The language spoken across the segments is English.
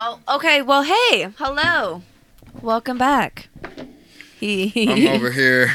Oh, okay. Well, hey, hello, welcome back. I'm over here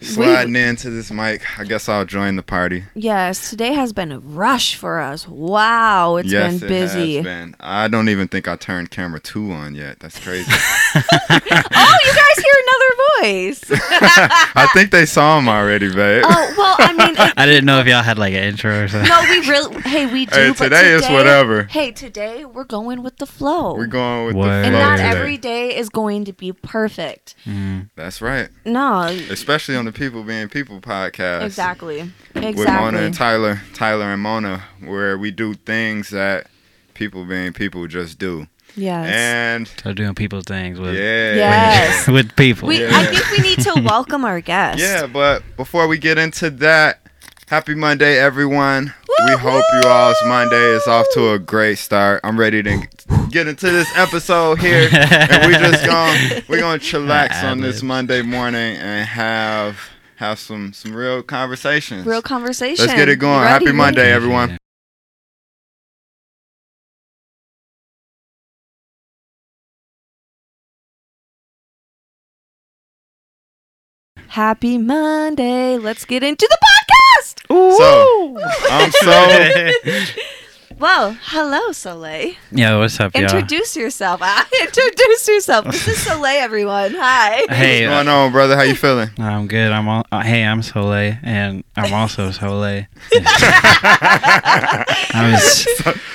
sliding into this mic. I guess I'll join the party. Yes, today has been a rush for us. Wow, it's yes, been busy. it has been. I don't even think I turned camera two on yet. That's crazy. oh, you guys hear another voice. I think they saw him already, babe. oh well, I mean, it, I didn't know if y'all had like an intro or something. no, we really. Hey, we do. Hey, but today is whatever. Hey, today we're going with the flow. We're going with Word. the flow. and not today. every day is going to be perfect. Mm. That's right. No, Especially on the People Being People podcast. exactly, With Mona exactly. and Tyler, Tyler and Mona, where we do things that people being people just do. Yes. And So doing people things with yeah. Yes. with people. We, Yeah. I think we need to welcome our guests. Yeah, but before we get into that, happy Monday, everyone. We hope you all's Monday is off to a great start. I'm ready to get into this episode here, and we just going we're gonna chillax on this Monday morning and have have some some real conversations. Real conversation. Let's get it going. Ready, Happy ready? Monday, everyone. Happy Monday. Let's get into the podcast. So I'm so Well, hello, Soleil. Yeah, what's up, y'all? Introduce yourself. Ah, Introduce yourself. This is Soleil, everyone. Hi. Hey, what's uh, going on, brother? How you feeling? I'm good. I'm all, uh, hey, I'm Soleil, and I'm also Soleil. I was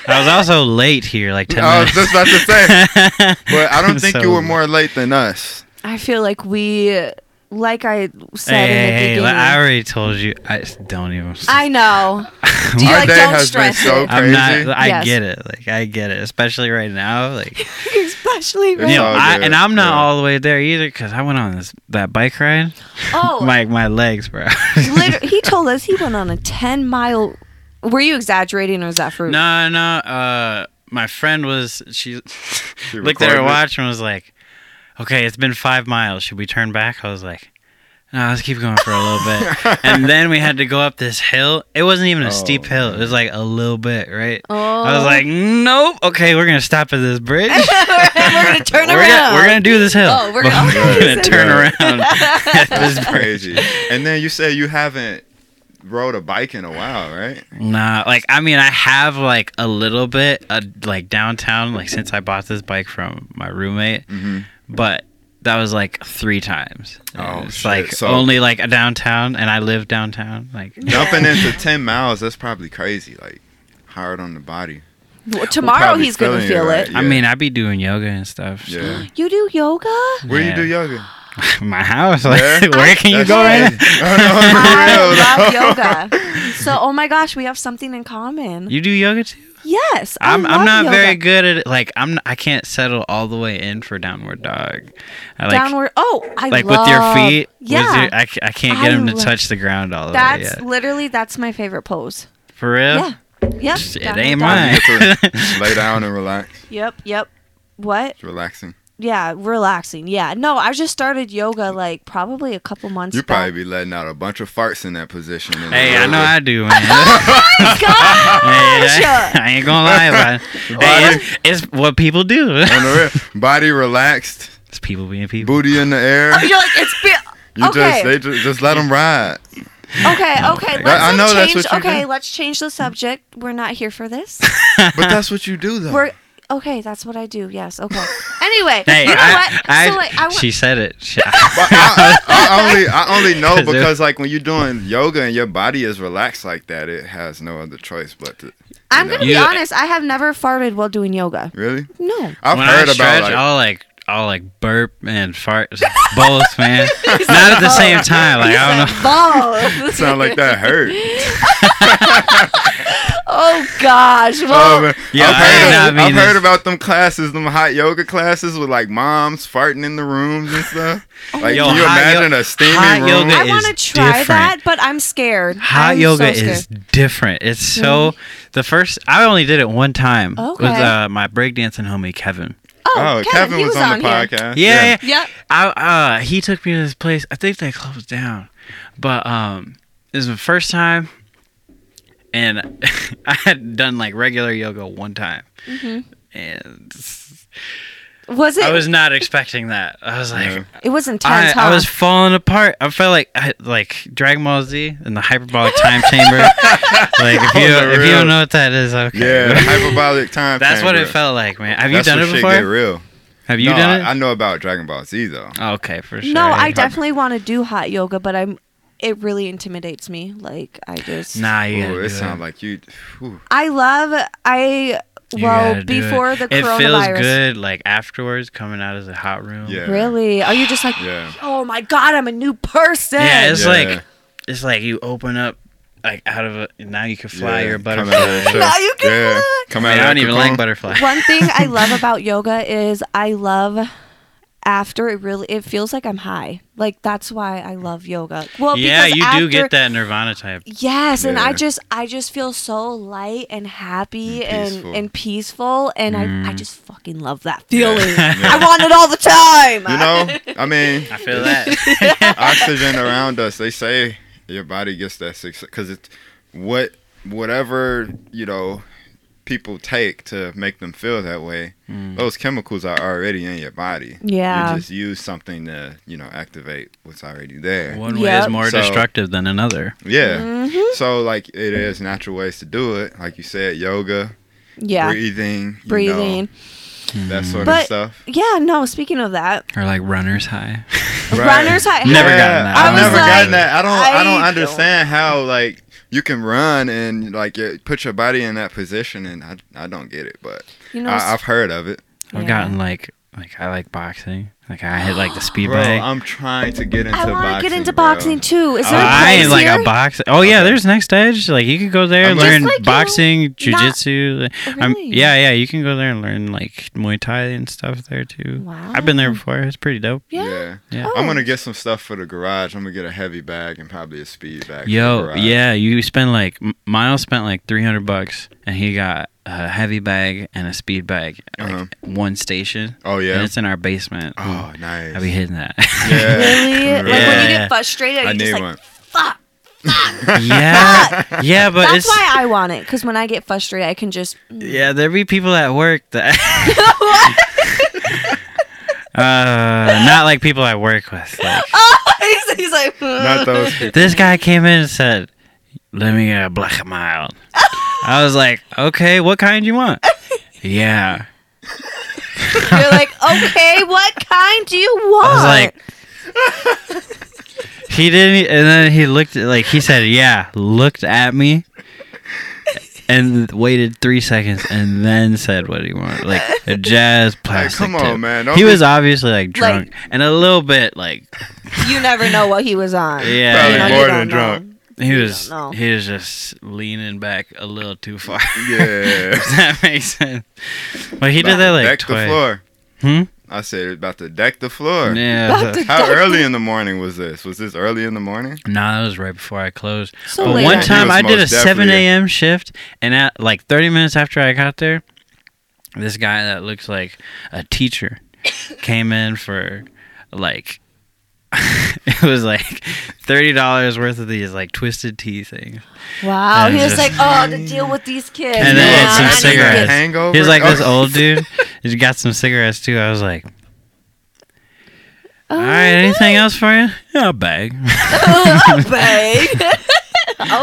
I was also late here, like ten I was minutes. just about to say, but I don't think So- you were more late than us. I feel like we, like I said Hey, in the hey, hey, beginning. like, I already told you. I don't even. I know. Do you Our like day don't has been stress so it? I'm not. I Yes. get it. Like I get it, especially right now. Like Especially right you know, I, and I'm not yeah. all the way there either because I went on this that bike ride. Oh, My my legs, bro. he told us he went on a 10 mile. Were you exaggerating or was that for No, no. Uh, my friend was she, She looked at her recorded it? watch and was like, "Okay, it's been five miles. Should we turn back?" I was like, "No, let's keep going for a little bit." and then we had to go up this hill. It wasn't even a steep Oh, hill. It was like a little bit, right? Oh. I was like, "Nope. Okay, we're gonna stop at this bridge. we're going to turn we're around. Gonna, we're gonna do this hill. Oh, we're gonna- we're gonna turn Yeah. around." at this crazy. And then you say you haven't rode a bike in a while, right? Nah, like I mean, I have like a little bit, uh, like downtown, like since I bought this bike from my roommate, Mm-hmm. But that was like three times. Oh, it's shit. like So- only like a downtown, and I live downtown. Like, Jumping into 10 miles, that's probably crazy. Like, hard on the body. Well, tomorrow probably he's going to feeling it, feel right? it. I mean, I be doing yoga and stuff. so- Yeah. You do yoga? Where you do yoga? my house. Like, Yeah? where can you go right crazy. now? I know, for real, I love yoga. So, oh my gosh, we have something in common. You do yoga too? Yes, I I'm love I'm not yoga. very good at it. Like I'm I can't settle all the way in for downward dog. I like Downward. Oh, I like love, with your feet. with Yeah, your- I, I can't I get them to love- touch the ground all the way. that's literally that's my favorite pose. For real? Yeah. Yep. It downward ain't dog. mine. You lay down and relax. Yep. Yep. What? It's relaxing. Yeah, relaxing. Yeah. No, I just started yoga like probably a couple months. You back. probably be letting out a bunch of farts in that position. in Hey, I know. I do, man. Oh gosh! Hey, I, I ain't gonna lie about it. Hey, it's, it's what people do. On the real, body relaxed, it's people being people. booty in the air. Oh, you're like it's be- You okay. just they just, just let them ride. okay. Oh okay. Let's I know that's change. what you okay, do. let's change the subject. We're not here for this. But that's what you do though. We're okay. That's what I do. Yes. Okay. Anyway, Hey, you know I, what? I, so like, I want. she said it. She, I, I only I only know 'Cause it- because like when you're doing yoga and your body is relaxed like that, it has no other choice but to. I'm know. gonna You- be honest. I have never farted while doing yoga. Really, No. I've when heard I about stretch, like I'll like I'll like burp and fart both, man. Not at the same time. Like I don't know. Balls. sound like that hurt. oh gosh. Well, Oh. Yeah, I've, heard, not I've mean heard about them classes, them hot yoga classes with like moms farting in the rooms and stuff. Like, Yo, can you hot imagine yo- a steamy hot room? yoga I want to try different. that, but I'm scared. Hot I'm yoga so is different. It's so the first. I only did it one time Okay. with uh, my breakdancing homie Kevin. Oh, Oh, Kevin, Kevin he was, was on, the here. podcast. Yeah, yeah. Yep. I, uh, he took me to this place. I think they closed down, but um, this was the first time, and I had done like regular yoga one time, Mm-hmm. and Was it? I was not expecting that. I was like, Yeah. it was intense. I, huh? I was falling apart. I felt like I, like Dragon Ball Z in the hyperbolic time chamber. like if you On the if you don't know what that is, okay. Yeah, hyperbolic time. That's what it felt like, man. Have you done when it shit before? Get real. Have you no, done I, it? I know about Dragon Ball Z though. Oh, okay, for sure. no, I definitely want to do hot yoga, but I'm. It really intimidates me. Like I just. Nah, you Ooh, it sounds like you. whew. I love. I. You well, before it. the it coronavirus. feels good like afterwards coming out of the hot room. Yeah. Really? Are you just like? Yeah. Oh my god, I'm a new person. Yeah, it's Yeah. like it's like you open up like out of a now you can fly Yeah, your come butterfly. out of Now you can yeah. fly. Come I, out mean, of I don't that even like cocoon. butterfly. One thing I love about yoga is I love after it really it feels like I'm high. Like that's why I love yoga. Well, yeah, you after, do get that Nirvana type. Yes, and I just I just feel so light and happy And and peaceful. and peaceful and I, I Mm. just fucking love that feeling. Yeah. I want it all the time. You know, I mean, I feel that. oxygen around us. They say your body gets that six because it's what whatever you know people take to make them feel that way. Mm. Those chemicals are already in your body. Yeah. You just use something to you know activate what's already there. One way is more So- destructive than another. Yeah. Mhm. So like it is natural ways to do it, like you said, yoga, Yeah. breathing, you Breathing. Mm. know, that sort of stuff. Yeah, no, speaking of that. Or like runner's high. Right. Runner's high. Never Yeah, gotten that. I I've was never like, gotten that. I don't. I, I don't don't- understand how like you can run and like put your body in that position, and I, I don't get it, but You know, I, I've heard of it. I've Yeah. gotten like like I like boxing. Like I hit like the speed Bro, bag. I'm trying to get into I boxing. want to get into bro. boxing too. Is Oh, there a I place ain't like here? a box. Oh yeah, Okay. there's next edge. Like you could go there and learn Just like you- boxing, not- jujitsu. Oh, I'm Really? yeah, yeah. You can go there and learn like Muay Thai and stuff there too. Wow. I've been there before. It's pretty dope. Yeah. Yeah. Yeah. Oh. I'm gonna get some stuff for the garage. I'm gonna get a heavy bag and probably a speed bag. for the Yo, yeah, you spend like Miles spent like three hundred bucks, and he got a heavy bag and a speed bag, like Uh-huh. one station, Oh yeah, and yeah. it's in our basement. Oh nice. I'll be hitting that. Yeah. Really? Like when you Yeah. get frustrated, I you just like, one. fuck. yeah, yeah, but That's it's why I want it. Because when I get frustrated, I can just. yeah. There be people at work that. uh, not like people I work with. Like, he's, he's like. Not those people. this guy came in and said, "Let me get a black and mild." I was like, "Okay, what kind you want?" yeah. You're like, okay, what kind do you want? I was like, he didn't, and then he looked at, like he said, "Yeah," looked at me, and waited three seconds, and then said what he wanted, like a jazz plastic. come on, tip. man. Don't He be- was obviously like drunk and a little bit like you never know what he was on. Yeah, Probably You know, you more don't than know. Drunk. he You was he was just leaning back a little too far. Yeah. Does that makes sense? But he did that like deck the twice. floor. Hmm? I said about to deck the floor. Yeah. About How early in the morning was this? Was this early in the morning? Nah, that was right before I closed. So But late. one time I did a 7 a.m. shift, and at like 30 minutes after I got there, this guy that looks like a teacher came in for like it was like thirty dollars worth of these like twisted tea things. Wow. And He was just- like, oh, to deal with these kids. And You then man. were some I need to messing with get- cigarettes. Hangover? He was like this Oh. old dude. He's got some cigarettes too. I was like, Oh, all right, anything else for you? Yeah, a bag. a bag.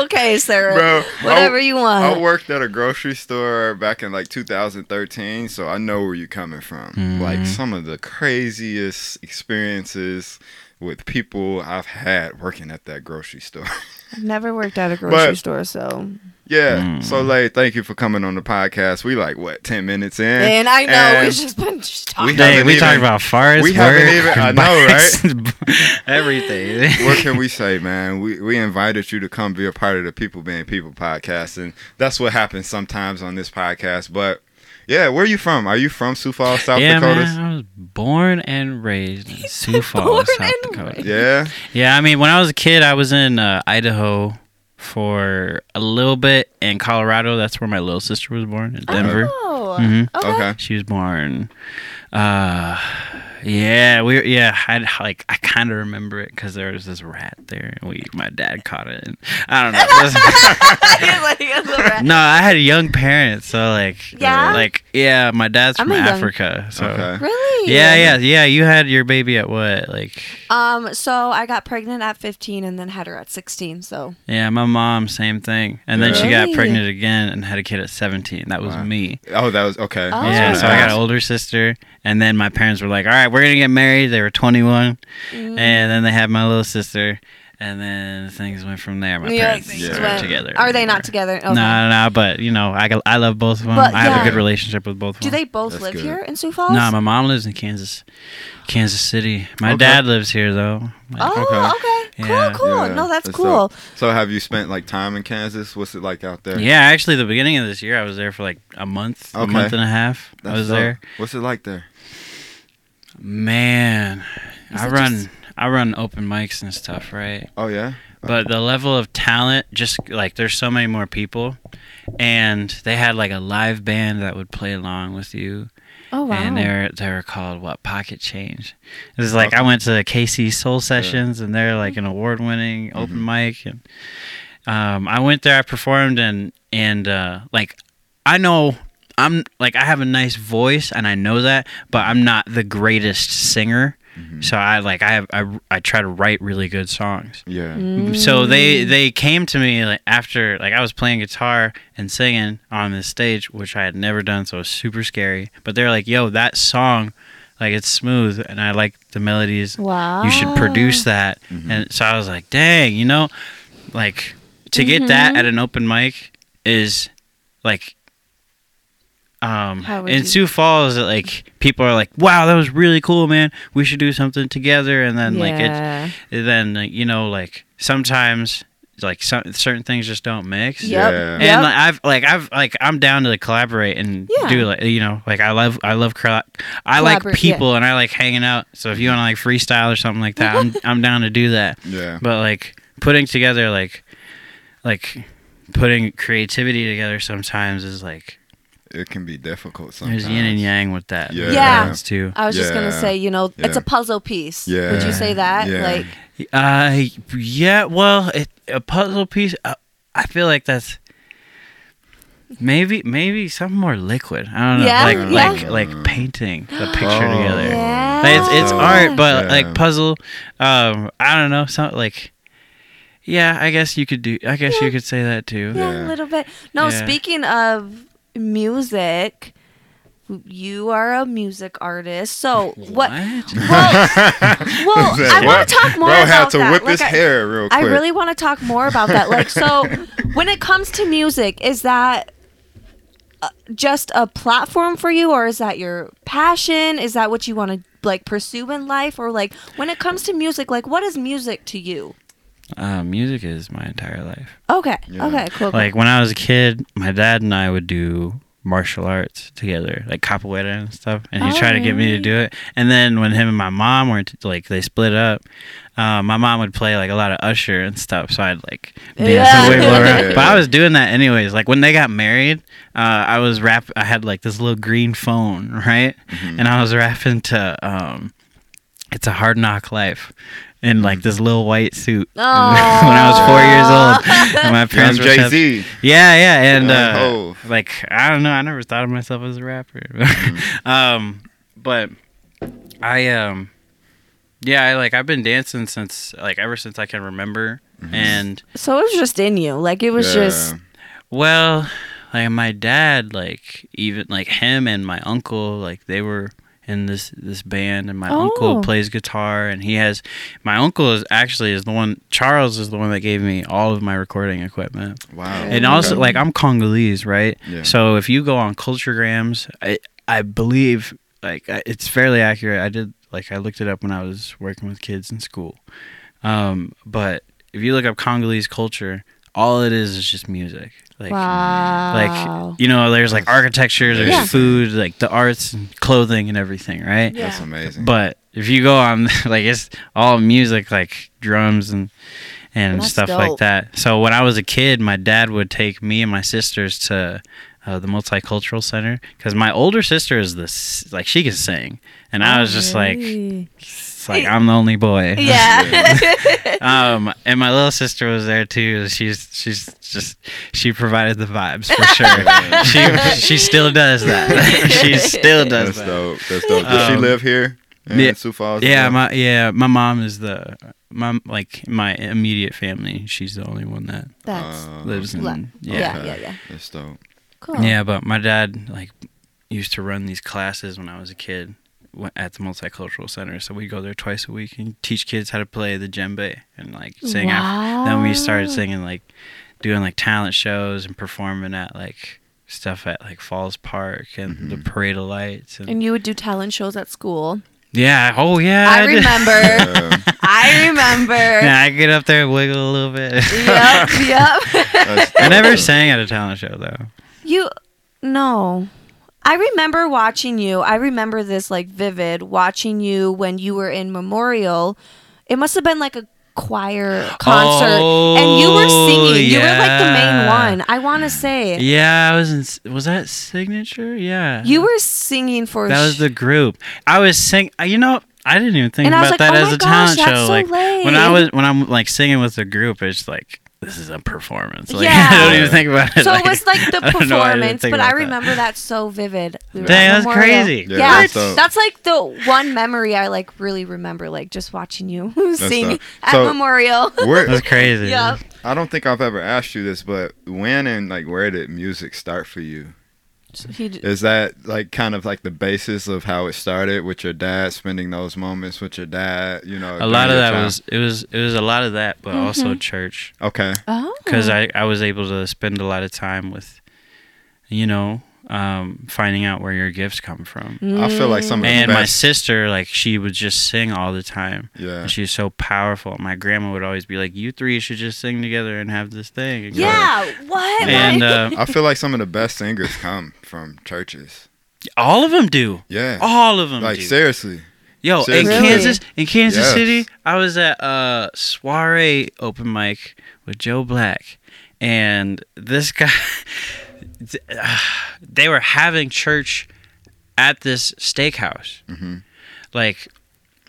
okay, Sarah. Bro, Whatever I, you want. I worked at a grocery store back in like 2013, so I know where you're coming from. Mhm. Like some of the craziest experiences with people I've had working at that grocery store. I've never worked at a grocery But- store, so. yeah. Mm. So, like, thank you for coming on the podcast. We like what 10 minutes in, And I know and we've just been just talking. we Dang, haven't we even- talked about farts, we haven't even- I know, bikes, everything. what can we say, man? We we invited you to come be a part of the People Being People podcast, and that's what happens sometimes on this podcast. But yeah, where are you from? Are you from Sioux Falls, South yeah, Dakota? man, I was born and raised in Sioux Falls, South Dakota. raised. Yeah. Yeah, I mean, when I was a kid, I was in uh, Idaho for a little bit, and Colorado. That's where my little sister was born in Denver. Oh. Mhm. Okay. Okay. She was born uh, Yeah, we yeah. I like I kind of remember it because there was this rat there, and we my dad caught it. And, I don't know. Was- no, I had young parents, so like Yeah? like yeah. My dad's I'm from a young- Africa, so Okay. really? yeah, yeah, yeah. You had your baby at what? Like Um, so I got pregnant at 15 and then had her at 16. So yeah, my mom, same thing, and then she got pregnant again and had a kid at seventeen. That was Wow. me. Oh, that was okay. Oh. Yeah, so I got an older sister, and then my parents were like, "All right, we're gonna get married." They were 21, Mm. and then they had my little sister, and then things went from there. My Yeah, parents things aren't went- together. Are they not together? Okay. No, no, no, but you know, I got- I love both of them. But, I have yeah. a good relationship with both of them. Do them. they both That's live good. here in Sioux Falls? No, my mom lives in Kansas, Kansas City. My Okay. dad lives here though. Like, Oh, okay. Cool, Yeah. cool. Yeah, no, that's that's cool. dope. So have you spent like time in Kansas? What's it like out there? Yeah, actually, the beginning of this year, I was there for like a month, a Okay. month and a half. That's I was dope. there. What's it like there? Man, Is I run, just- I run open mics and stuff, right? Oh yeah. but the level of talent just like there's so many more people and they had like a live band that would play along with you Oh wow. and they're they're called what pocket change it was like i went to the kc soul sessions and they're like an award-winning open Mhm. mic and um, i went there i performed and and uh, like i know i'm like i have a nice voice and i know that but i'm not the greatest singer Mhm. so i like i have I, I try to write really good songs Yeah. Mm. so they they came to me like after like I was playing guitar and singing on this stage, which I had never done, so it was super scary. But they're like, "Yo, that song, like it's smooth, and I like the melodies. Wow. You should produce that." Mhm. And so I was like, "Dang, you know, like to get that Mhm. at an open mic is like." Um, in you- Sioux Falls, like people are like, "Wow, that was really cool, man. We should do something together." And then like it, then you know like sometimes like some certain things just don't mix Yep. Yeah. and Yep. like, i've like i've like i'm down to collaborate and Yeah. do like you know like i love i love colla- i like Collaborate, yeah. people and i like hanging out so if you want to like freestyle or something like that i'm i'm down to do that Yeah. but like putting together like like putting creativity together sometimes is like It can be difficult sometimes. there's yin and yang with that Yeah. with Yeah. too I was just gonna say, you know, it's a puzzle piece. Yeah, Would you say that? Yeah. Like, Uh, yeah. Well, it, a puzzle piece. Uh, I feel like that's maybe maybe something more liquid. I don't know. Yeah, like yeah. like like painting the picture Oh. together. yeah. Like, it's it's Oh, art, but yeah. like puzzle. Um, I don't know. Some like. Yeah, I guess you could do. I guess Yeah. you could say that too. Yeah, Yeah. a little bit. No, Yeah. speaking of music, you are a music artist. So what? Well, well, I want to talk more Bro about had to that. whip Like, his I- hair real quick. I really want to talk more about that. Like, so when it comes to music, is that uh, just a platform for you, or is that your passion? Is that what you want to like pursue in life, or like when it comes to music, like what is music to you? Uh, music is my entire life. Okay, Yeah. okay, cool. cool. Like when I was a kid, my dad and I would do martial arts together, like capoeira and stuff. And he Oh, tried to get me to do it. And then when him and my mom were t- like they split up, uh, my mom would play like a lot of Usher and stuff. So I'd like dance Yeah. and wiggle around. But I was doing that anyways. Like when they got married, uh, I was rap. I had like this little green phone, right? Mhm. And I was rapping to um, "It's a Hard Knock Life." In like this little white suit when I was four years old, and my Young parents were Jay-Z. yeah, yeah, and Young uh, Hov. like I don't know, I never thought of myself as a rapper. um, but I um, yeah, I like I've been dancing since like ever since I can remember, Mhm. and So it was just in you. Like it was just well, like my dad, like even like him and my uncle, like they were in this this band, and my Oh. uncle plays guitar, and he has my uncle is actually is the one Charles is the one that gave me all of my recording equipment. Wow. And also, like, I'm Congolese, right? Yeah. So if you go on Culturegrams, I I believe like it's fairly accurate. I did like I looked it up when I was working with kids in school. Um, but if you look up Congolese culture, all it is is just music. Like, wow. like you know, there's like architecture, there's Yeah. food, like the arts and clothing and everything, right? Yeah. That's amazing. But if you go on, like it's all music, like drums and and That's stuff dope. like that. So when I was a kid, my dad would take me and my sisters to uh, the multicultural center because my older sister is this like she can sing and i Oh, was just like really? It's like i'm the only boy yeah. um and my little sister was there too she's she's just she provided the vibes for sure she she still does that she still does That's that dope. That's dope. Does she Um, live here in yeah, Sioux Falls? yeah well? my yeah my mom is the my like my immediate family she's the only one that That's Uh, lives in Le- yeah yeah, yeah, yeah. That's dope. Cool. Yeah, but my dad like used to run these classes when I was a kid wa- at the multicultural center. So we go there twice a week and teach kids how to play the djembe and like sing. After. Then we started singing like doing like talent shows and performing at like stuff at like Falls Park and the Mhm. Parade of Lights and, And you would do talent shows at school. yeah. Oh yeah, I did. remember. I remember. Yeah, I get up there and wiggle a little bit. Yep, yep. I never sang at a talent show though. You no. I remember watching you. I remember this like vivid watching you when you were in Memorial. It must have been like a choir concert and you were oh, singing. You were like the main Oh, one. I want to say. Yeah, I was in. Was that signature? Yeah. You were singing for That was the group. I was sing. You know, I didn't even think And about like, that "Oh as a gosh, talent show. so like when I was when I'm like singing with the group, it's like this is a performance. Like Yeah. I don't even think about it. So like, it was like the I don't know why I performance, but I about that. remember that so vivid. We Dang, that's Memorial. crazy. Yeah, Yeah, that's dope. that's like the one memory I like really remember, like just watching you sing dope. at So- Memorial. Where, That's crazy. yeah. I don't think I've ever asked you this, but when and like where did music start for you? He d- Is that like kind of like the basis of how it started with your dad, spending those moments with your dad? You know, A lot of that time? was it was it was a lot of that, but also Mm-hmm. church okay. oh, because I I was able to spend a lot of time with, you know, um, finding out where your gifts come from. I feel like some of the And my best. sister, like, she would just sing all the time. yeah. And she's so powerful. My grandma would always be like, "You three should just sing together and have this thing." And go- yeah. What? And uh, I feel like some of the best singers come from churches. all of them do. Yeah. All of them like do. seriously. Yo, in seriously. Really? Kansas, in Kansas Yes. City, I was at a soiree open mic with Joe Black, and this guy, they were having church at this steakhouse. hmm Like,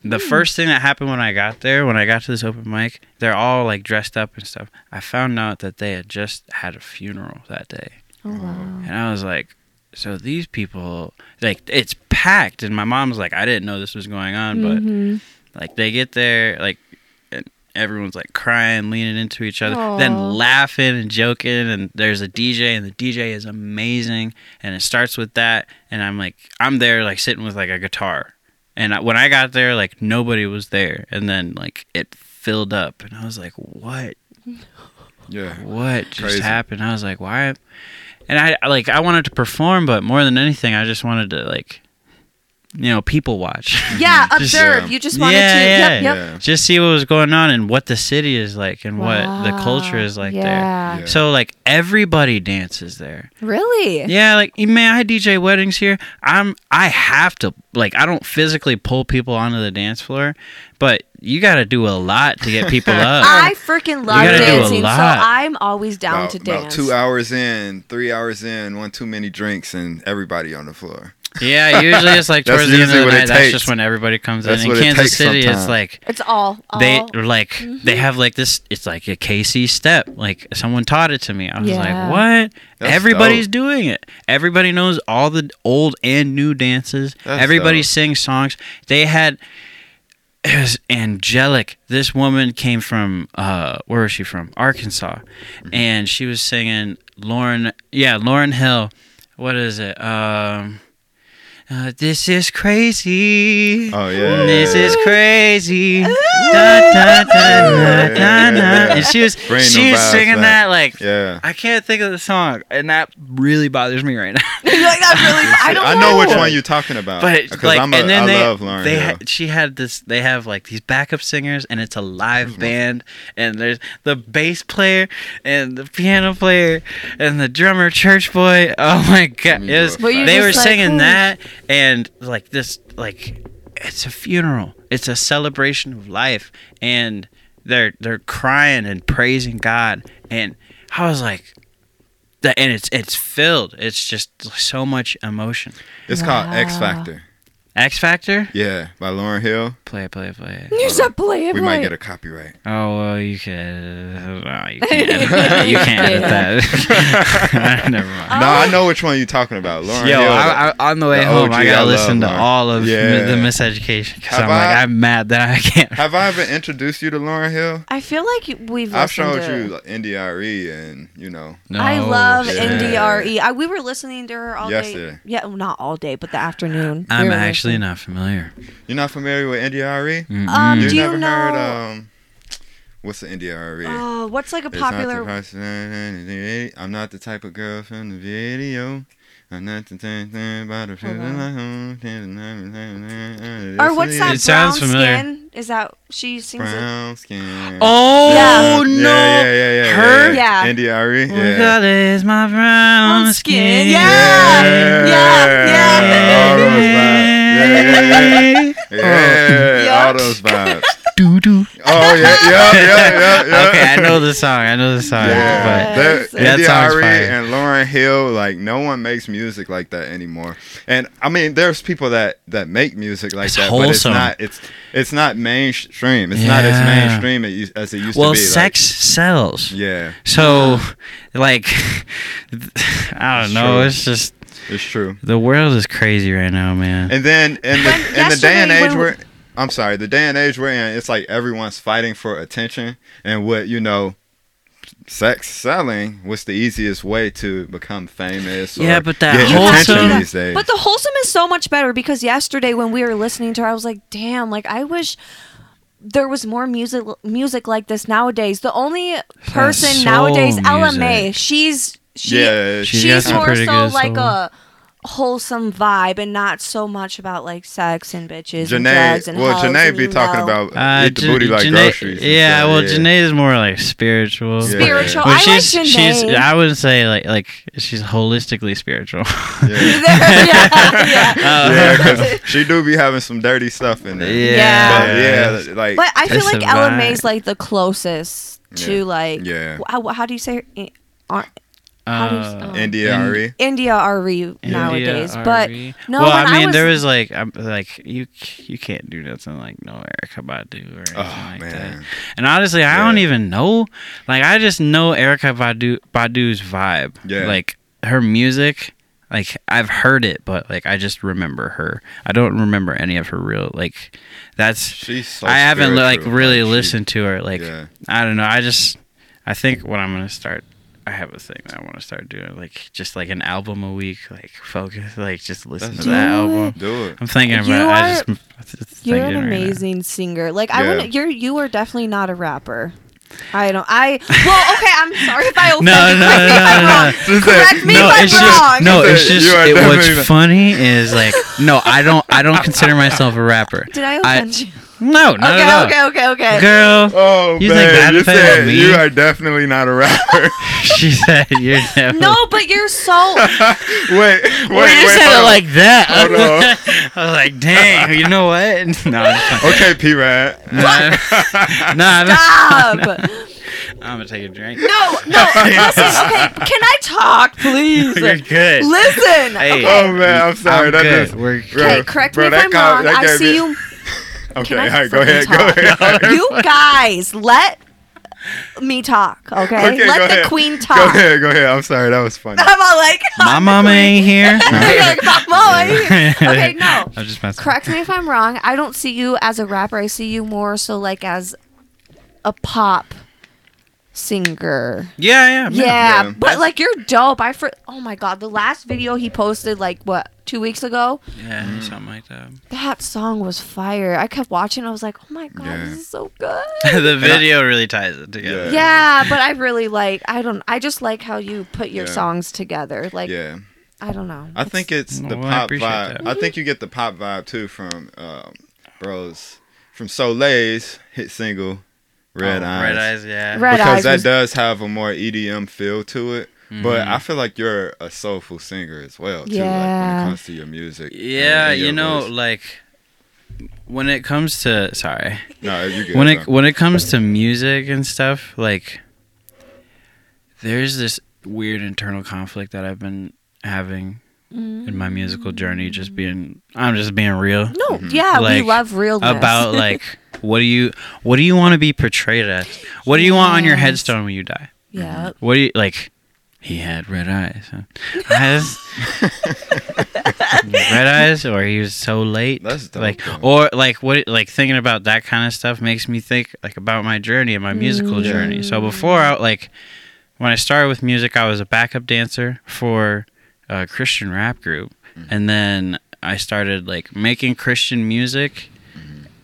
the first thing that happened when I got there, when I got to this open mic, they're all like dressed up and stuff. I found out that they had just had a funeral that day. Oh, wow. And I was like, so these people, like, it's packed. And my mom was like, I didn't know this was going on, but Mhm. like, they get there, like, and everyone's like crying, leaning into each other, Aw. then laughing and joking. And there's a DJ, and the DJ is amazing. And it starts with that. And I'm like, I'm there, like, sitting with like a guitar. And I, when I got there, like, nobody was there. And then, like, it filled up. And I was like, what? Yeah. what just Crazy. happened? I was like, why? And I I, like I wanted to perform, but more than anything, I just wanted to like, you know, people watch. Yeah, Just- observe. yeah. You just wanted Yeah, to. yeah, Yep, yep. Yeah. just see what was going on and what the city is like and what the culture is like yeah. there. Yeah. So like everybody dances there. Really? Yeah, like man, I DJ weddings here. I'm I have to like I don't physically pull people onto the dance floor, but you got to do a lot to get people up. I freaking love gotta do a dancing, so. I'm always down About, to about dance. two hours in, three hours in, one too many drinks, and everybody on the floor. Yeah, usually it's like towards the end of the night. That's just when everybody comes That's in. In Kansas takes City, it's like It's all. all they like Mm-hmm. they have like this. It's like a KC step. Like someone taught it to me. I was Yeah. like, what? That's Everybody's dope. doing it. Everybody knows all the old and new dances. That's Everybody dope. sings songs. They had. It was angelic. This woman came from uh where was she from? Arkansas. Mm-hmm. And she was singing Lauryn yeah, Lauryn Hill. What is it? Um uh, this is crazy. Oh yeah. This is crazy. Da, da, da, da, da, da. And she was Bring she was singing back. that like Yeah. I can't think of the song, and that really bothers me right now. like that really. I don't I know which one you're talking about. But like, I'm a, and then I they, love Lauryn they Hill. had, she had this. They have like these backup singers, and it's a live band, and there's the bass player, and the piano player, and the drummer, church boy. Oh my god, it was, do a Were you they were like, singing "Holy that, and like this, like it's a funeral. It's a celebration of life, and they're they're crying and praising God, and I was like, that and it's it's filled. It's just so much emotion. It's called Ex-Factor. X Factor. Yeah, by Lauryn Hill. Play it, play it, play it. You said play it. We might play get a copyright. Oh well, you can. No, uh, oh, you can't. you can't edit that. Never mind. No, Oh. I know which one you're talking about. Lauryn Yo, Hill. I, I, on the way the home, OG, I I gotta love listen to Lauryn. all of Yeah. the Miseducation because I'm like, I- I'm mad that I can't. have I ever introduced you to Lauryn Hill? I feel like we've. I've listened showed to- you like, India.Arie and you know. I love shit. India.Arie. I, we were listening to her all Yesterday. day. Yeah, well, not all day, but the afternoon. I'm We actually listening. not familiar. You're not familiar with India.Arie? Mm-mm. Um, you do you never know- heard um what's the India.Arie? Oh, what's like a It's not the popular? person- I'm not the type of girl from the video. I'm not the type thing about a Or what's that? It sounds familiar. Skin? Is that she sings it? Brown skin. Oh Yeah. no! Yeah, yeah, yeah, yeah. Her? Yeah. India.Arie. My Yeah. God, is my brown Brown skin. skin. Yeah. Yeah, yeah. All those vibes. Yeah, yeah, yeah. Yeah, Oh. Yeah. all those vibes. Doo doo. Oh yeah, yeah, yeah, yeah, yeah. Okay, I know the song. I know the song. Yeah, Yes. that, That song's India.Arie fire. and Lauryn Hill, like no one makes music like that anymore. And I mean, there's people that that make music like It's that, but it's not. It's it's not mainstream. It's not as mainstream as it- used well, to be. Well, sex sells. Yeah, So, like, I don't It's know. true. It's just it's true. the world is crazy right now, man. And then in the in the day and age when- we're I'm sorry, the day and age we're in, it's like everyone's fighting for attention and what you know. Sex selling was the easiest way to become famous. Or Yeah, but that get wholesome- attention these days. But the wholesome is so much better because yesterday when we were listening to her, I was like, damn, like I wish there was more music music like this nowadays. The only person soul nowadays, Ella music. May, she's she, Yeah, She's she's, got some more so good like soul. a wholesome vibe and not so much about like sex and bitches and drugs and well, Jhené and be you talking know. about Uh, eat the J- booty like Jhené- groceries. Yeah, stuff, well, yeah. Jhené is more like spiritual. Spiritual. But I like she's, she's, Jhené. I wouldn't say like like she's holistically spiritual. Yeah. yeah, yeah. Uh, yeah, she do be having some dirty stuff in there. Yeah. But yeah, like But I feel like Ella vibe. May's like the closest to like Yeah. how, how do you say her? Ar- How do you s- Uh, oh. India.Arie. India RE India nowadays. But no, well, when I mean, was, there was like, I'm like you, you can't do nothing like no Erykah Badu or anything Oh like man. that. And honestly, I don't even know. Like, I just know Erykah Badu Badu's vibe. Yeah. Like her music. Like I've heard it, but like I just remember her. I don't remember any of her real like. That's She's so I haven't like really like, she- listened to her. Like yeah. I don't know. I just I think what I'm gonna start. I have a thing that I want to start doing, like just like an album a week, like focus, like just listen That's to that Do album. Do it. I'm thinking about. You it. I are- just, just You're thinking an right amazing singer. Like I Yeah. wouldn't. You're you are definitely not a rapper. I don't. I well. Okay. I'm sorry if I offended. No, no, Correct me if I'm no, no. Correct me no, if I'm it's just wrong. no, it's just it, what's not- funny is like no, I don't I don't consider myself a rapper. Did I I- offend you? No, not Okay. at all. Okay. Okay. Okay. Girl, Oh, You babe, think that you said me? you are definitely not a rapper. she said you're never. No, but you're so. wait, wait, wait. Well, you said it on. like that. Hold on. I was like, dang, you know what? No, I'm just fine. Okay, P Rat. Nah, nah, nah. Stop. I'm gonna take a drink. No. No. Listen. Okay. Can I talk, please? You're good. Listen. Hey. Okay. Oh man, I'm sorry. I'm that good. just We're bro, Okay, correct bro, me if I'm call- wrong. I see me- you. Okay, all right, go ahead, freaking go ahead. You guys, let me talk, okay? Okay, let the ahead. queen talk. Go ahead, go ahead. I'm sorry, that was funny. I'm all like, My mama ain't here. Like, Mama ain't here. Okay, no. I'm just messing. Correct me if I'm wrong. I don't see you as a rapper. I see you more so like as a pop singer. Yeah, yeah. Yeah, Yeah. but like you're dope. I for oh my god, the last video he posted like what two weeks ago. Yeah, Mm. something like that. That song was fire. I kept watching. I was like, oh my god, Yeah. this is so good. the video really ties it together. Yeah, but I really like. I don't. I just like how you put your Yeah. songs together. Like Yeah, I don't know. I think it's the Well, I pop appreciate vibe. that. I think you get the pop vibe too from um, bros from Soleil's hit single "Red Oh, Eyes." Red eyes, yeah. Red because Eyes that was- does have a more EDM feel to it. But. I feel like you're a soulful singer as well too. Like when it comes to your music. Yeah, and your you know, voice. like when it comes to sorry, no, you good. when it bro. when it comes to music and stuff, like there's this weird internal conflict that I've been having Mm. in my musical journey. Just being, I'm just being real No, yeah, we love realness. about like what do you what do you want to be portrayed as? What do you want on your headstone when you die? yeah. What do you like? He had red eyes. huh? Eyes, red eyes, or he was so late. That's dope, like, though. or like what? Like thinking about that kind of stuff makes me think like about my journey and my musical mm. journey. So before, I, like when I started with music, I was a backup dancer for a Christian rap group, mm. and then I started like making Christian music.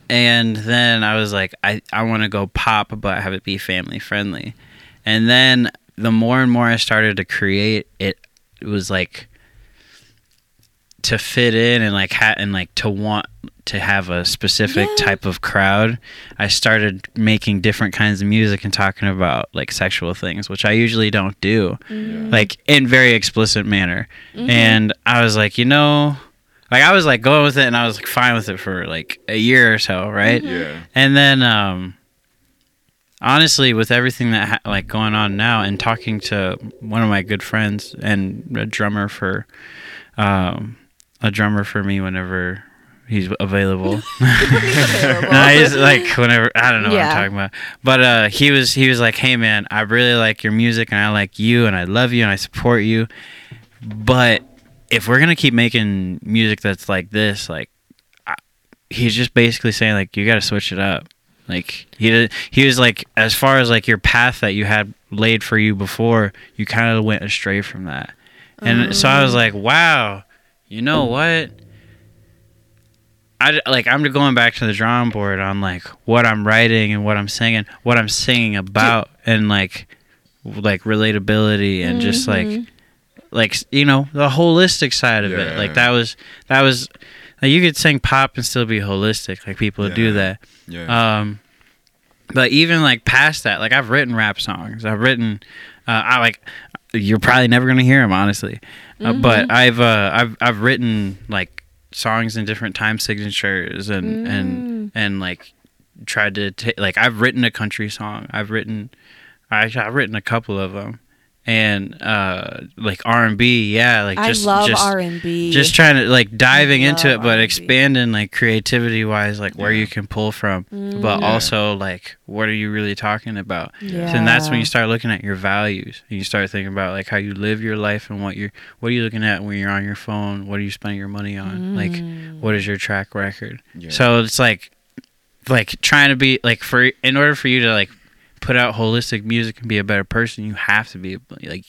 And then I was like, I, I want to go pop, but have it be family friendly. And then the more and more I started to create, it, it was like to fit in and like ha- and like to want to have a specific Yeah. type of crowd. I started making different kinds of music and talking about like sexual things, which I usually don't do, mm-hmm. like in very explicit manner. Mm-hmm. And I was like, you know, like I was like going with it, and I was like fine with it for like a year or so, right? Mm-hmm. Yeah. And then, um, honestly, with everything that ha- like going on now, and talking to one of my good friends and a drummer for, um, a drummer for me whenever he's available. no, he's like whenever I don't know what I'm talking about. But uh, he was he was like, "Hey man, I really like your music, and I like you, and I love you, and I support you. But if we're gonna keep making music that's like this, like." I, He's just basically saying like you got to switch it up. Like he did, he was like as far as like your path that you had laid for you before, you kind of went astray from that. And so I was mm. like, wow, you know what? I d- like I'm going back to the drawing board on like what I'm writing and what I'm singing, what I'm singing about, and like like relatability and just like mm-hmm. like you know the holistic side of it. Like that was that was like, you could sing pop and still be holistic. Like people do that. Yeah. Um, but even like past that, like I've written rap songs. I've written, uh, I like. You're probably never gonna hear them, honestly. Uh, but I've uh, I've I've written like songs in different time signatures and and and like tried to ta- like I've written a country song. I've written, I I've written a couple of them, and uh like R and B. Yeah, like I just love just, R and B. just trying to like diving into it but R&B. expanding like creativity wise like where you can pull from but Mm. Yeah. also like what are you really talking about yeah. and that's when you start looking at your values and you start thinking about like how you live your life and what you're what are you looking at when you're on your phone what are you spending your money on like Mm. what is your track record Yeah. so it's like like trying to be like for in order for you to like put out holistic music and be a better person you have to be like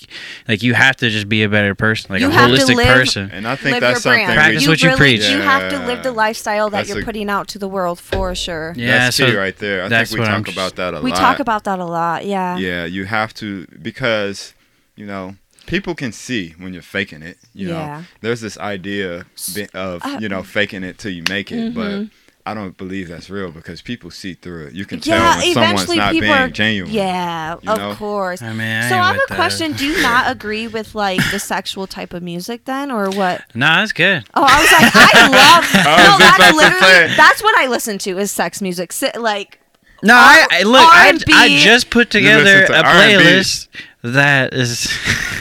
like you have to just be a better person like You a holistic live- person and I think that's something brand. Practice we, what you really, preach. You have to live the lifestyle that That's you're a- putting out to the world for sure. yeah that's so key right there. I that's think we what I'm talk about that a we lot. We talk about that a lot. Yeah. yeah, you have to because you know people can see when you're faking it. You Yeah. know, there's this idea of Uh, you know faking it till you make it, but Mhm. I don't believe that's real because people see through it. You can Yeah, tell when someone's not being are- genuine. Yeah, You of know? course. I mean, I so I have a that. question. Do you not agree with like the sexual type of music then, or what? No, that's good. Oh, I was like, I love. I was no, just that's about to literally say. that's what I listen to is sex music. Like No, R- I, I look. I, R&B. I just put together to a R&B. playlist that is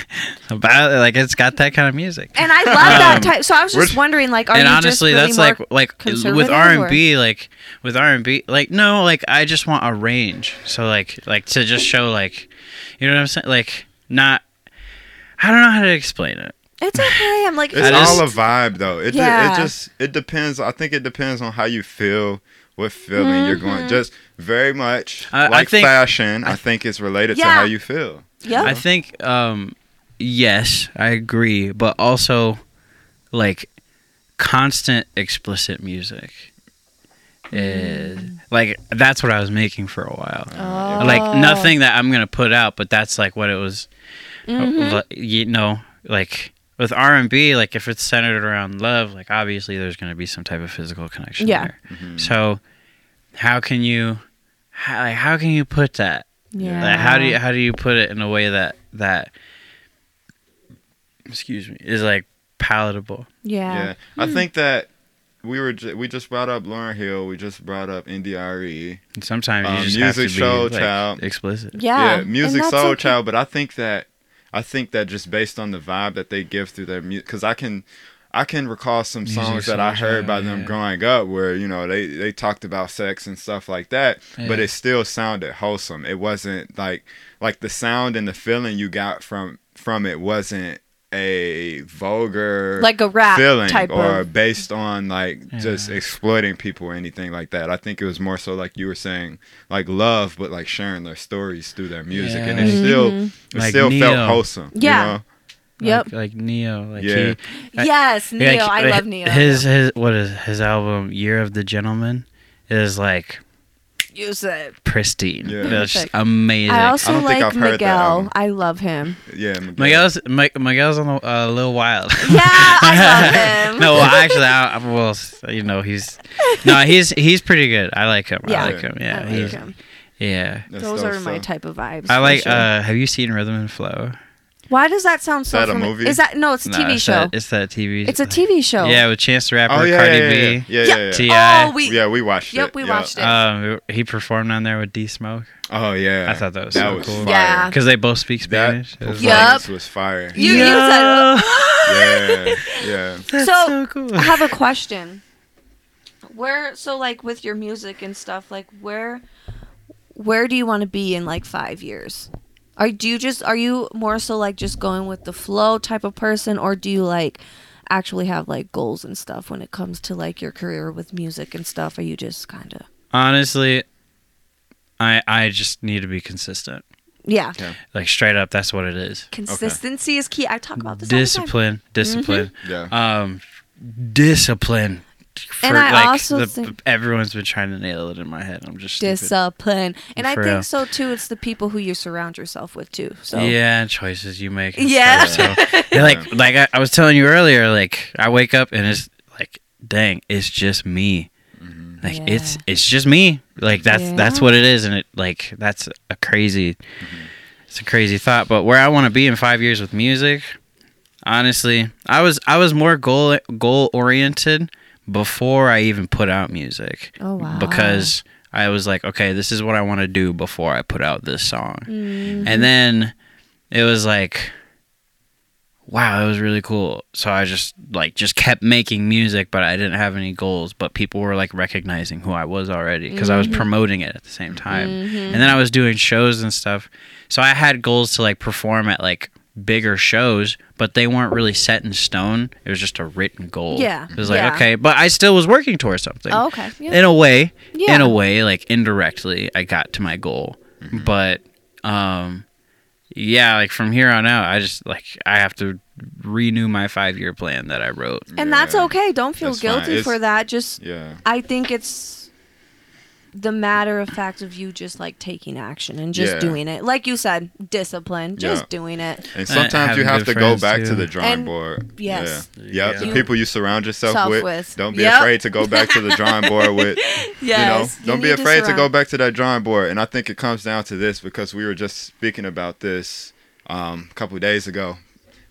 about like it's got that kind of music. And I love that Um, type. So I was just wondering, like, are and you honestly, just really that's more like like with R and B, like with R and B, like no, like I just want a range. So like like to just show like, you know what I'm saying? Like not. I don't know how to explain it. It's okay. I'm like, It's just- all a vibe though. It, ju- Yeah. it just it depends. I think it depends on how you feel, what feeling you're going. Mhm. Just very much I- I like think- fashion. I, think it's related to how you feel. Yep. I think um yes, I agree, but also like constant explicit music is like that's what I was making for a while. Oh. Like nothing that I'm gonna put out, but that's like what it was. uh, Mhm. You know, like with R and B, like if it's centered around love, like obviously there's gonna be some type of physical connection Yeah. there. Mhm. So how can you how, like, how can you put that? Yeah. Like, how do you how do you put it in a way that that excuse me is like palatable? Yeah. Yeah, I think that we were ju- we just brought up Lauryn Hill. We just brought up India.Arie. And sometimes you Um, just have to music be show like, child. explicit. Yeah. music and that's soul okay. child. But I think that I think that just based on the vibe that they give through their music, because I can, I can recall some Music songs that I heard yeah, by them yeah. growing up, where you know they they talked about sex and stuff like that, but it still sounded wholesome. It wasn't like like the sound and the feeling you got from from it wasn't a vulgar like a rap feeling type or of. based on like just exploiting people or anything like that. I think it was more so like you were saying, like love, but like sharing their stories through their music, and it Yeah. still mm-hmm. it Like still Neo. felt wholesome. you Yeah. know? Yep. Like, like Ne-Yo. Like Yeah. he, I- yes, Ne-Yo. like, I love Ne-Yo. His his what is his album Year of the Gentleman is like use it. pristine. Yeah. It's just Perfect. amazing. I also don't think like I've heard that Miguel. I love him. Yeah, Miguel. Miguel's Mi- Miguel's on the, uh, a little wild. Yeah, I love him. no, well, actually, I, I- well, you know, he's no, he's he's pretty good. I like him. Yeah. I like him. Yeah, I like he's him. yeah. That's Those dope are my type of vibes. I like. sure. uh Have you seen Rhythm and Flow? Why does that sound so Is that a movie? Is that no? It's a Nah, TV it's show. That, it's that TV. it's a TV show. Yeah, with Chance the Rapper, Oh yeah, Cardi yeah, yeah, B. yeah, yeah, yeah, yeah. T.I. Oh, we. Yeah, we watched it. Yep, it. we yeah. watched it. Um, he performed on there with D Smoke Oh yeah, I thought that was that so was cool. fire. Yeah. because they both speak That Spanish. It was performance Yup. was fire. You- you said- Yeah, yeah. That's So- so cool. I have a question. Where so like with your music and stuff, like where where do you want to be in like five years? Are do you just are you more so like just going with the flow type of person, or do you like actually have like goals and stuff when it comes to like your career with music and stuff? Are you just kind of Honestly, I I just need to be consistent. yeah? Like straight up, that's what it is. Consistency is key. I talk about this all the time. Discipline, discipline, Yeah. um, discipline. For, And I like, also the, think- everyone's been trying to nail it in my head. I'm just stupid. Discipline, and I think real. so too. It's the people who you surround yourself with too. So Yeah, choices you make. Yeah. stuff, so- Yeah, like like I, I was telling you earlier, like I wake up and it's like, dang, it's just me. Mhm. Like Yeah. it's it's just me. Like that's that's what it is, and it like that's a crazy, Mm-hmm. it's a crazy thought. But where I want to be in five years with music, honestly, I was I was more goal goal oriented before I even put out music oh wow, because I was like, okay, this is what I want to do before I put out this song. Mhm. And then it was like, wow, it was really cool. So I just like just kept making music, but I didn't have any goals. But people were like recognizing who I was already because I was Mhm. promoting it at the same time. Mhm. And then I was doing shows and stuff. So I had goals to like perform at like bigger shows, but they weren't really set in stone. It was just a written goal. Yeah, It was like, yeah. okay, but I still was working towards something Oh, okay. Yeah. in a way yeah. in a way like indirectly i got to my goal Mm-hmm. but um yeah like from here on out i just like i have to renew my five year plan that i wrote and that's okay. Don't feel That's fine. guilty It's- for that. Just Yeah. I think it's the matter of fact of you just like taking action and just Yeah. doing it. Like you said, discipline, just Yeah. doing it. And sometimes you have good to go friends, back to the drawing And- board. yes. Yeah. Yep. Yeah. The You- people you surround yourself Self with. with. Don't be Yep. afraid to go back to the drawing board with Yes. you know don't be need afraid to, go back to that drawing board and i think it comes down to this because we were just speaking about this um, a couple of days ago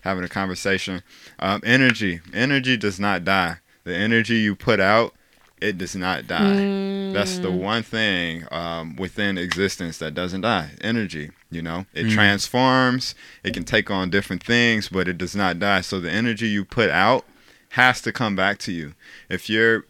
having a conversation um, energy energy does not die the energy you put out it does not die. That's the Mm. one thing um, within existence that doesn't die. Energy you know? It Mm. transforms it can take on different things but it does not die. So the energy you put out has to come back to you. If you're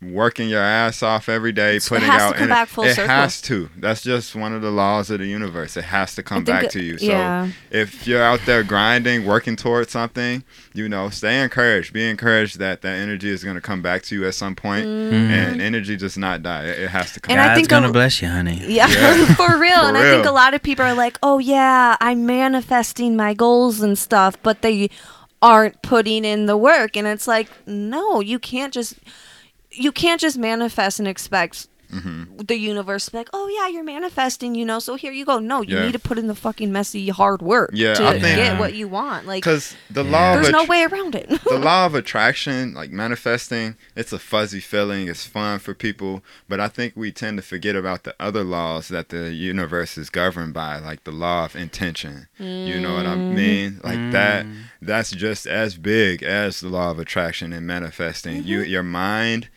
working your ass off every day It putting has to out come ener- back full it circle. has to that's just one of the laws of the universe it has to come back it- to you so yeah. if you're out there grinding working towards something you know stay encouraged be encouraged that that energy is going to come back to you at some point. point and energy does not die it, it has to come. And I back god's think gonna a- bless you honey Yeah, Yeah. for real. For and I think a lot of people are like, "Oh yeah, I'm manifesting my goals and stuff," but they aren't putting in the work. And it's like, no, you can't just you can't just manifest and expect Mhm. the universe to be like, "Oh yeah, you're manifesting," you know. So here you go. No, you Yeah. need to put in the fucking messy hard work Yeah, to I think- get what you want. Like, because the Yeah. law of there's no way around it. the law of attraction, like manifesting, it's a fuzzy feeling. It's fun for people, but I think we tend to forget about the other laws that the universe is governed by, like the law of intention. You know what I mm-hmm. mean? Like that. Mm. That's just as big as the law of attraction and manifesting. You, mm-hmm. your mind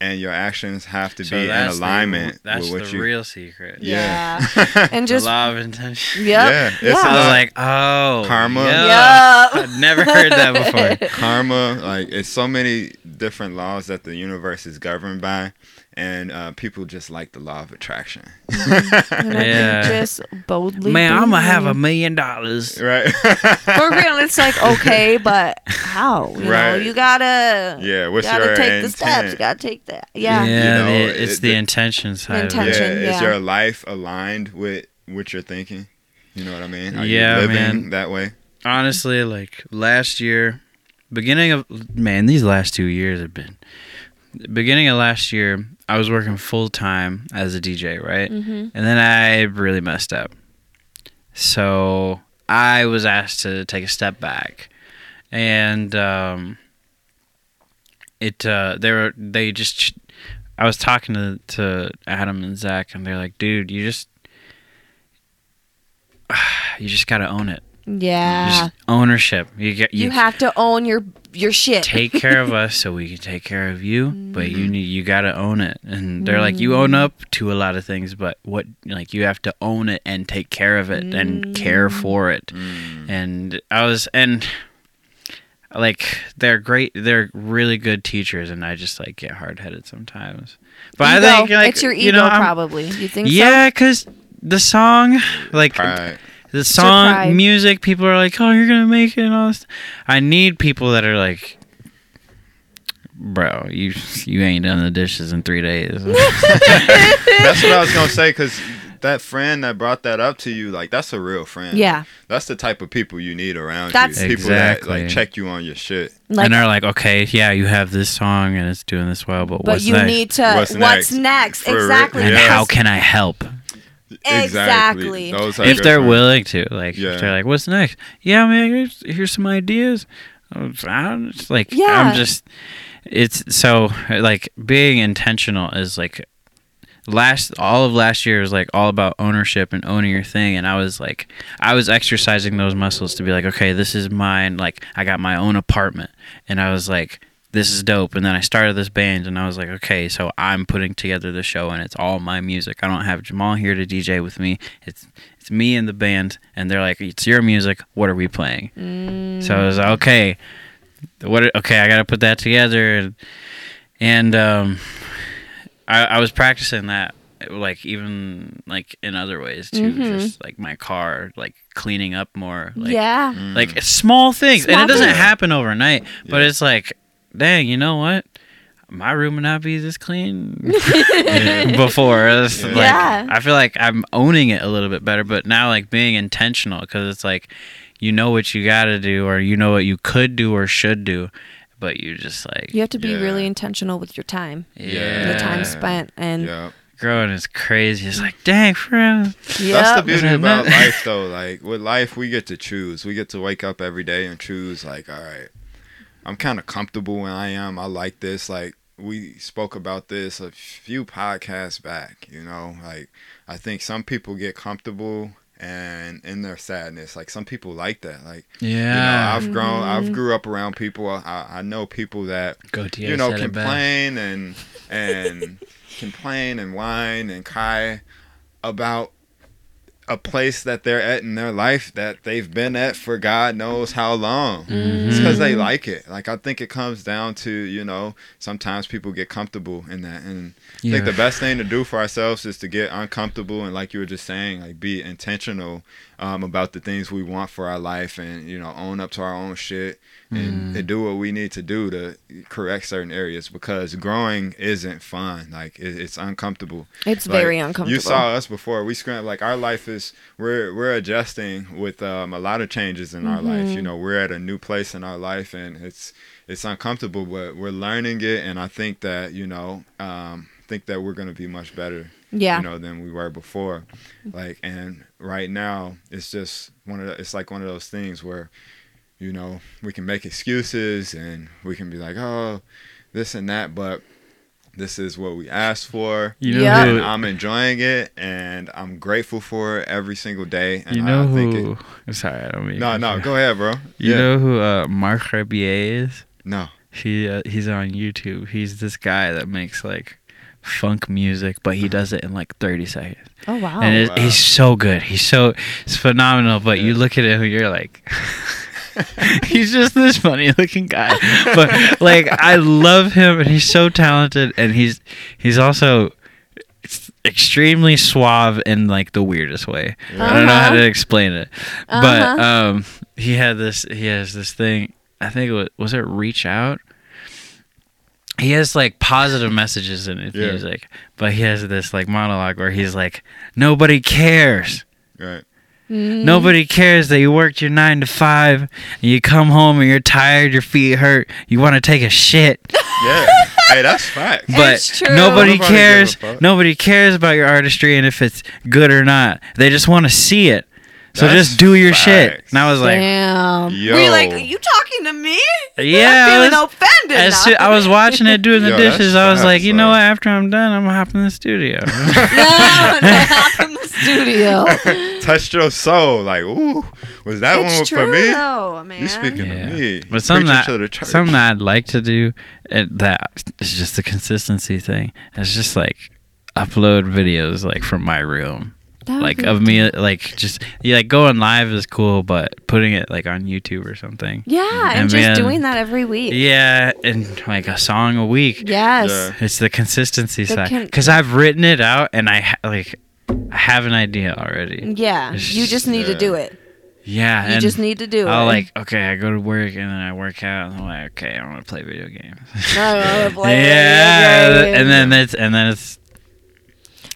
and your actions have to So be in that's the- alignment that's with what the you. real secret. yeah. and The just law of intention. yep. Yeah, it's yeah. a I was like, oh, Karma. Yeah. Yeah. I'd never heard that before. karma like it's so many different laws that the universe is governed by and uh, people just like the law of attraction And I Yeah. just boldly. Man, I'm gonna have a million dollars. right For real, it's like okay, but how? You know, Right. you gotta. yeah what's gotta your take the steps. You gotta take that. Yeah. Yeah, You know, the- it's it- the the- intention side. of it. yeah is your life aligned with what you're thinking you know what i mean are Yeah, you living man. that way honestly, like last year, beginning of man, these last two years have been. Beginning of last year, I was working full time as a DJ, right? Mm-hmm. And then I really messed up. So I was asked to take a step back, and um, it uh, they were they just. I was talking to to Adam and Zach, and they're like, "Dude, you just." You just gotta own it. Yeah. Just ownership. You get you, you, have to own your your shit. take care of us so we can take care of you. But Mm-hmm. you need you gotta own it. And they're like, you own up to a lot of things, but what like you have to own it and take care of it and care Mm. for it. Mm. And I was and like they're great. They're really good teachers, and I just like get hard headed sometimes. But Ego. I think like it's your ego, you know, I'm- probably. You think so? yeah, because the song like Pride. The song pride. music people are like oh you're gonna make it and all this i need people that are like bro you you ain't done the dishes in three days that's what i was gonna say because that friend that brought that up to you like that's a real friend Yeah. that's the type of people you need around That's- you people that Exactly. like check you on your shit Like, and they're like okay yeah you have this song and it's doing this well but, but what's you next need to. What's What's, next? next? For re- Exactly. and Yeah. how can i help Exactly. Those are if they're friends. willing to like Yeah. if they're like what's next yeah man here's, here's some ideas I'm just like Yeah. i'm just it's so like being intentional is like last all of last year was like all about ownership and owning your thing and i was like i was exercising those muscles to be like okay this is mine like i got my own apartment and i was like this is dope and then i started this band and i was like okay so i'm putting together the show and it's all my music i don't have jamal here to dj with me it's it's me and the band and they're like it's your music what are we playing Mm, so I was like, okay, what? Okay, I got to put that together, and and um, I, I was practicing that, like even like in other ways too, Mhm. just like my car, like cleaning up more, like yeah. Mm. like small things, Small and it doesn't things. happen overnight, but Yeah. it's like, dang, you know what? My room would not be this clean before. It's Yeah. like, Yeah. I feel like I'm owning it a little bit better, but now like being intentional because it's like you know what you got to do or you know what you could do or should do, but you just like You have to be Yeah. really intentional with your time, yeah, the time spent, and yeah growing is crazy. It's like dang, friend. Yeah, that's the beauty Isn't about life, though. Like with life, we get to choose. We get to wake up every day and choose. Like, all right, I'm kind of comfortable when I am. I like this. Like we spoke about this a few podcasts back. You know, like I think some people get comfortable and in their sadness. Like some people like that. Like Yeah, you know, I've grown. I've mm-hmm. grew up around people. I, I know people that go to you know complain and and complain and whine and cry about a place that they're at in their life that they've been at for God knows how long. Mm-hmm. It's because they like it. Like I think it comes down to you know sometimes people get comfortable in that, and I think the best thing to do for ourselves is to get uncomfortable and like you were just saying, like be intentional um, about the things we want for our life, and you know own up to our own shit and, Mm. and do what we need to do to correct certain areas because growing isn't fun. Like it, it's uncomfortable. it's Like, very uncomfortable. You saw us before. We scram like our life is we're we're adjusting with um, a lot of changes in our life. You know, we're at a new place in our life and it's it's uncomfortable, but we're learning it and I think that, you know, um think that we're going to be much better, yeah. you know, than we were before. Like and right now it's just one of the, it's like one of those things where you know, we can make excuses and we can be like, "Oh, this and that," but this is what we asked for You know Yeah. and? I'm enjoying it, and I'm grateful for it every single day. And You know I think who? Sorry, I don't mean. No, no, go ahead, bro. You yeah. know who uh, Marc Rebillet is? no. he uh, he's on YouTube. He's this guy that makes like funk music, but he does it in like 30 seconds. Oh wow. and it, wow. he's so good. He's so it's phenomenal. But you look at him, you're like, he's just this funny looking guy. But like, I love him, and he's so talented, and he's he's also extremely suave in like the weirdest way. I don't know how Uh-huh. to explain it, but Uh-huh. um, he had this. He has this thing. I think it was was it Reach Out. He has like positive messages in his Yeah. music, but he has this like monologue where he's like, "Nobody cares. Right. Mhm. Nobody cares that you worked your nine to five, and you come home and you're tired, your feet hurt, you want to take a shit, Yeah. hey, that's facts. but It's true. nobody Nobody cares. Nobody cares about your artistry and if it's good or not. They just want to see it. So That's just do your shit. And I was like, Damn. Yo. Were you like, are you talking to me? yeah. I'm I feeling was- offended. as now. soo- I was watching it doing the Yo, dishes. I was like, you know what? After I'm done, I'm gonna hop in the studio. no, not in the studio. Touched your soul. Like, ooh, was that it's one true for me? though, man. You speaking Yeah. to me. But something that, to something that I'd like to do it, that is just the consistency thing. It's just like upload videos like from my room, That would like of me, like just yeah, like going live is cool, but putting it like on YouTube or something. Yeah, and And just man- doing that every week. Yeah, and like a song a week. Yes. Yeah. It's the consistency The side con- because I've written it out and I ha- like I have an idea already. Yeah. It's You just need to do it. Yeah, You and just need to do it. I'll like okay, I go to work and then I work out and I'm like okay, I want to play video games. I wanna play video yeah, games. and then it's and then it's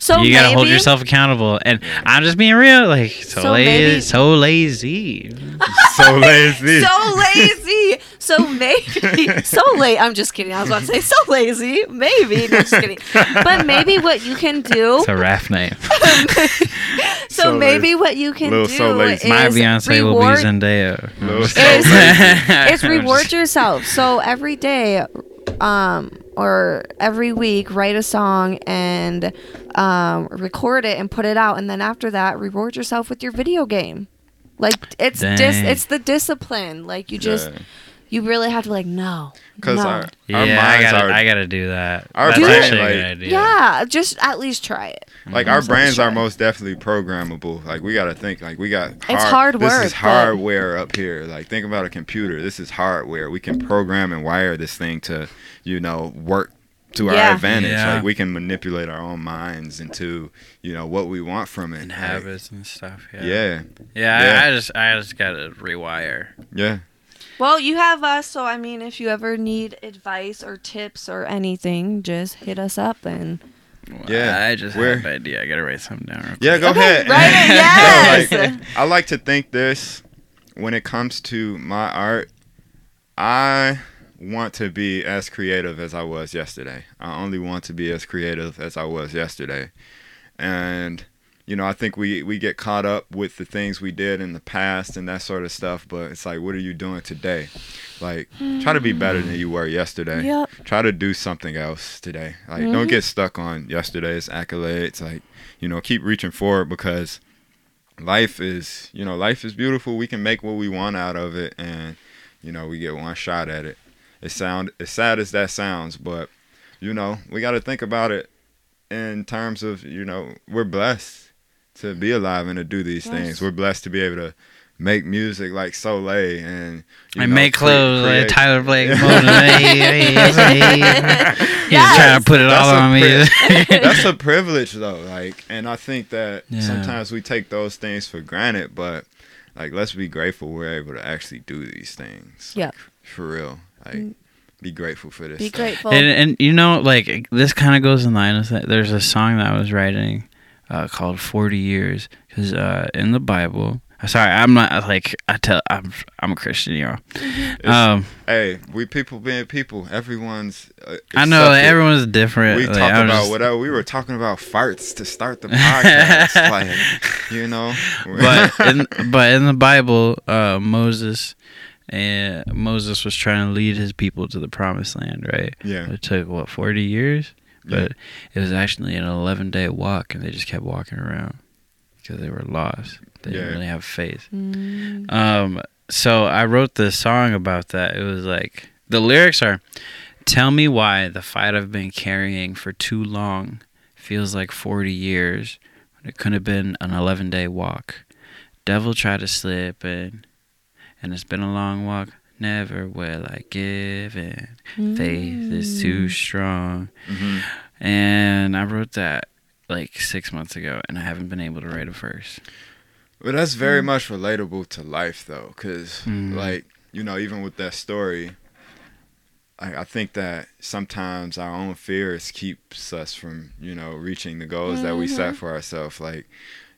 So you gotta hold yourself accountable. And I'm just being real, like so, So lazy, maybe- so lazy. so lazy. so lazy. So maybe so late. I'm just kidding. I was about to say so lazy. Maybe. No, just kidding. But maybe what you can do. It's a rap name. so, So maybe lazy. what you can Little do so lazy. is My Beyonce reward, will be Zendaya. Little so Is- is reward yourself. So every day, um, or every week, write a song and um, record it and put it out, and then after that, reward yourself with your video game. Like it's dis- it's the discipline. Like you just Yeah. you really have to like no, Because no. our, Yeah, our I gotta, are I gotta do that. Our That's brain, actually a like- good idea. yeah, just at least try it. Like Mhm. our So brains are most definitely programmable. Like we gotta think. Like we got. It's hard work. This work, is but- hardware up here. Like think about a computer. This is hardware. We can program and wire this thing to, you know, work to our advantage. Yeah. Like we can manipulate our own minds into, you know, what we want from it. And Like, habits and stuff. Yeah. Yeah. Yeah, Yeah. I, I just, I just gotta rewire. Yeah. Well, you have us, so I mean, if you ever need advice or tips or anything, just hit us up and Yeah, I just we're- have an idea. I gotta write something down. real Yeah, go Okay, ahead. write it, No, yes. like, I like to think this when it comes to my art, I want to be as creative as I was yesterday. I only want to be as creative as I was yesterday. And you know, I think we we get caught up with the things we did in the past and that sort of stuff, but it's like what are you doing today? Like try to be better than you were yesterday Yep. try to do something else today. Like Mhm. don't get stuck on yesterday's accolades. Like, you know, keep reaching forward because life is, you know, life is beautiful. We can make what we want out of it and, you know, we get one shot at it. It sound as sad as that sounds, but you know, we got to think about it in terms of, you know, we're blessed to be alive and to do these Yes. things. We're blessed to be able to make music like Soleil and you I know, make clothes create- like Tyler Blake. He's Yes. trying to put it That's all a on me. that's a privilege though like and i think that Yeah. sometimes we take those things for granted but like let's be grateful we're able to actually do these things Yeah. like, for real like Mm. be grateful for this be stuff. grateful. and, and you know, like this kind of goes in line with that. There's a song that I was writing uh, called "40 Years" because uh, in the Bible. uh, Sorry, I'm not like I tell. I'm I'm a Christian, you know. It's- Um, hey we people being people everyone's uh, I know like, everyone's different. we like, talk I'm about just- whatever we were talking about farts to start the podcast like you know but in but in the Bible, uh, Moses and Moses was trying to lead his people to the promised land, right? yeah It took what forty years, Yeah. but it was actually an eleven day walk, and they just kept walking around because they were lost. They Yeah. didn't really have faith. Mm. Um, so I wrote this song about that. It was like the lyrics are tell me why the fight i've been carrying for too long feels like 40 years when it could have been an 11 day walk devil tried to slip in and it's been a long walk never will i give in. Faith is too strong. Hmm and i wrote that like six months ago and i haven't been able to write a verse. But that's very much relatable to life, though, because Mm. like you know, even with that story, I, I think that sometimes our own fears keeps us from you know reaching the goals that we set for ourselves. Like,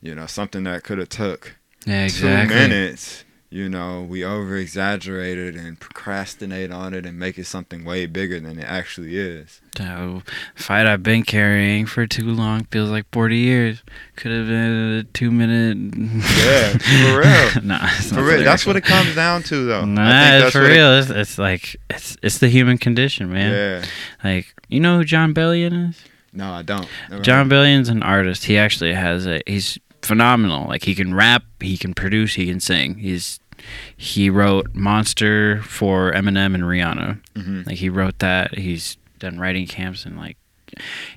you know, something that could have took yeah two minutes. You know, we over exaggerate it and procrastinate on it and make it something way bigger than it actually is. The fight I've been carrying for too long feels like 40 years. Could have been a two minute. Yeah, for real. nah, it's not For real, that's what it comes down to, though. Nah, I think that's for what it- real. It's, it's like it's it's the human condition, man. yeah. Like you know who Jon Bellion is? No, I don't. Never Jon. Bellion's an artist. He actually has a. He's phenomenal. Like he can rap, he can produce, he can sing. He's he wrote Monster for Eminem and Rihanna. Mhm. Like he wrote that. He's done writing camps and like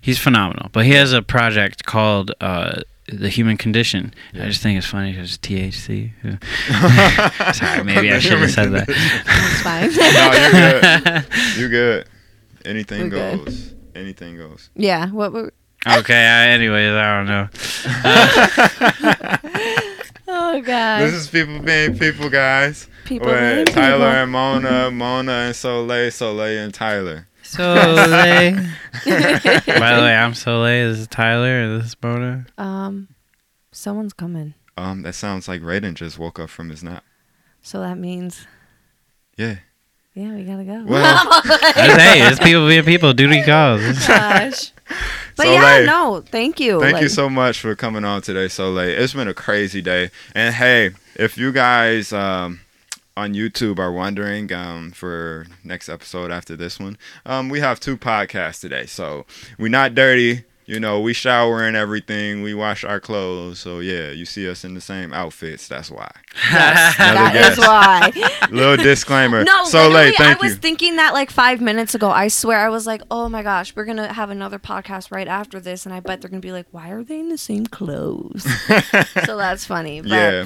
he's phenomenal. But he has a project called uh, The Human Condition. I just think it's funny because THC. Sorry, maybe I should have said that. It's fine. no, you're good. You're good. Anything We're good. goes. Anything goes. yeah. What were? okay. I, anyways, I don't know. Oh God. This is people being people, guys. people. With being Tyler people. and Mona, Mona and Soleil, Soleil and Tyler. Soleil. By the way, I'm Soleil. This is Tyler. And this is Mona. Um, someone's coming. Um, that sounds like Raiden just woke up from his nap. So that means. Yeah. Yeah, we gotta go. Well, hey, it's people being people. Duty calls. Gosh. But So, yeah, like, no, thank you. Thank you so much for coming on today so late. It's been a crazy day. And hey, if you guys um, on YouTube are wondering um, for next episode after this one, um, we have two podcasts today. So we're not dirty. You know, we shower and everything. We wash our clothes. So yeah, you see us in the same outfits. That's why. Yes, that guess. is why. Little discllaimer. No, so literally, late. Thank I was thinking that like five minutes ago. I swear, I was like, "Oh my gosh, we're gonna have another podcast right after this," and I bet they're gonna be like, "Why are they in the same clothes?" so that's funny. But yeah.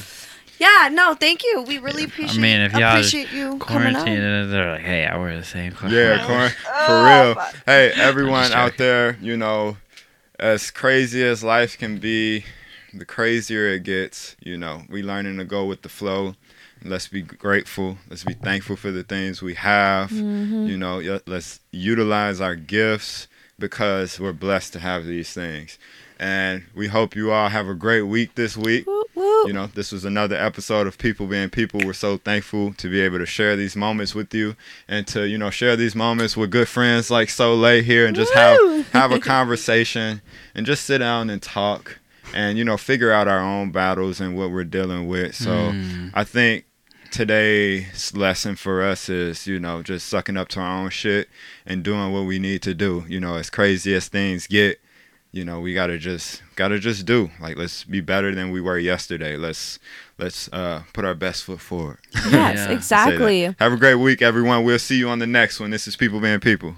yeah, no, thank you. We really appreciate. I mean, if y'all appreciate you coming on. They're like, hey, I wear the same clothes. Yeah, corn, for Oh, real. Hey, everyone out there, you know, as crazy as life can be, the crazier it gets. You know, we learning to go with the flow. Let's be grateful. Let's be thankful for the things we have. Mm-hmm. You know, let's utilize our gifts because we're blessed to have these things. And we hope you all have a great week this week. You know, this was another episode of People Being People. We're so thankful to be able to share these moments with you and to, you know, share these moments with good friends like Soleil here and just Woo! have have a conversation and just sit down and talk and, you know, figure out our own battles and what we're dealing with. So Mm. I think today's lesson for us is, you know, just sucking up to our own shit and doing what we need to do. You know, as crazy as things get, you know, we gotta just gotta just do. Like let's be better than we were yesterday. Let's let's uh put our best foot forward. Yes, Yeah. Exactly. Have a great week, everyone. We'll see you on the next one. This is People Being People.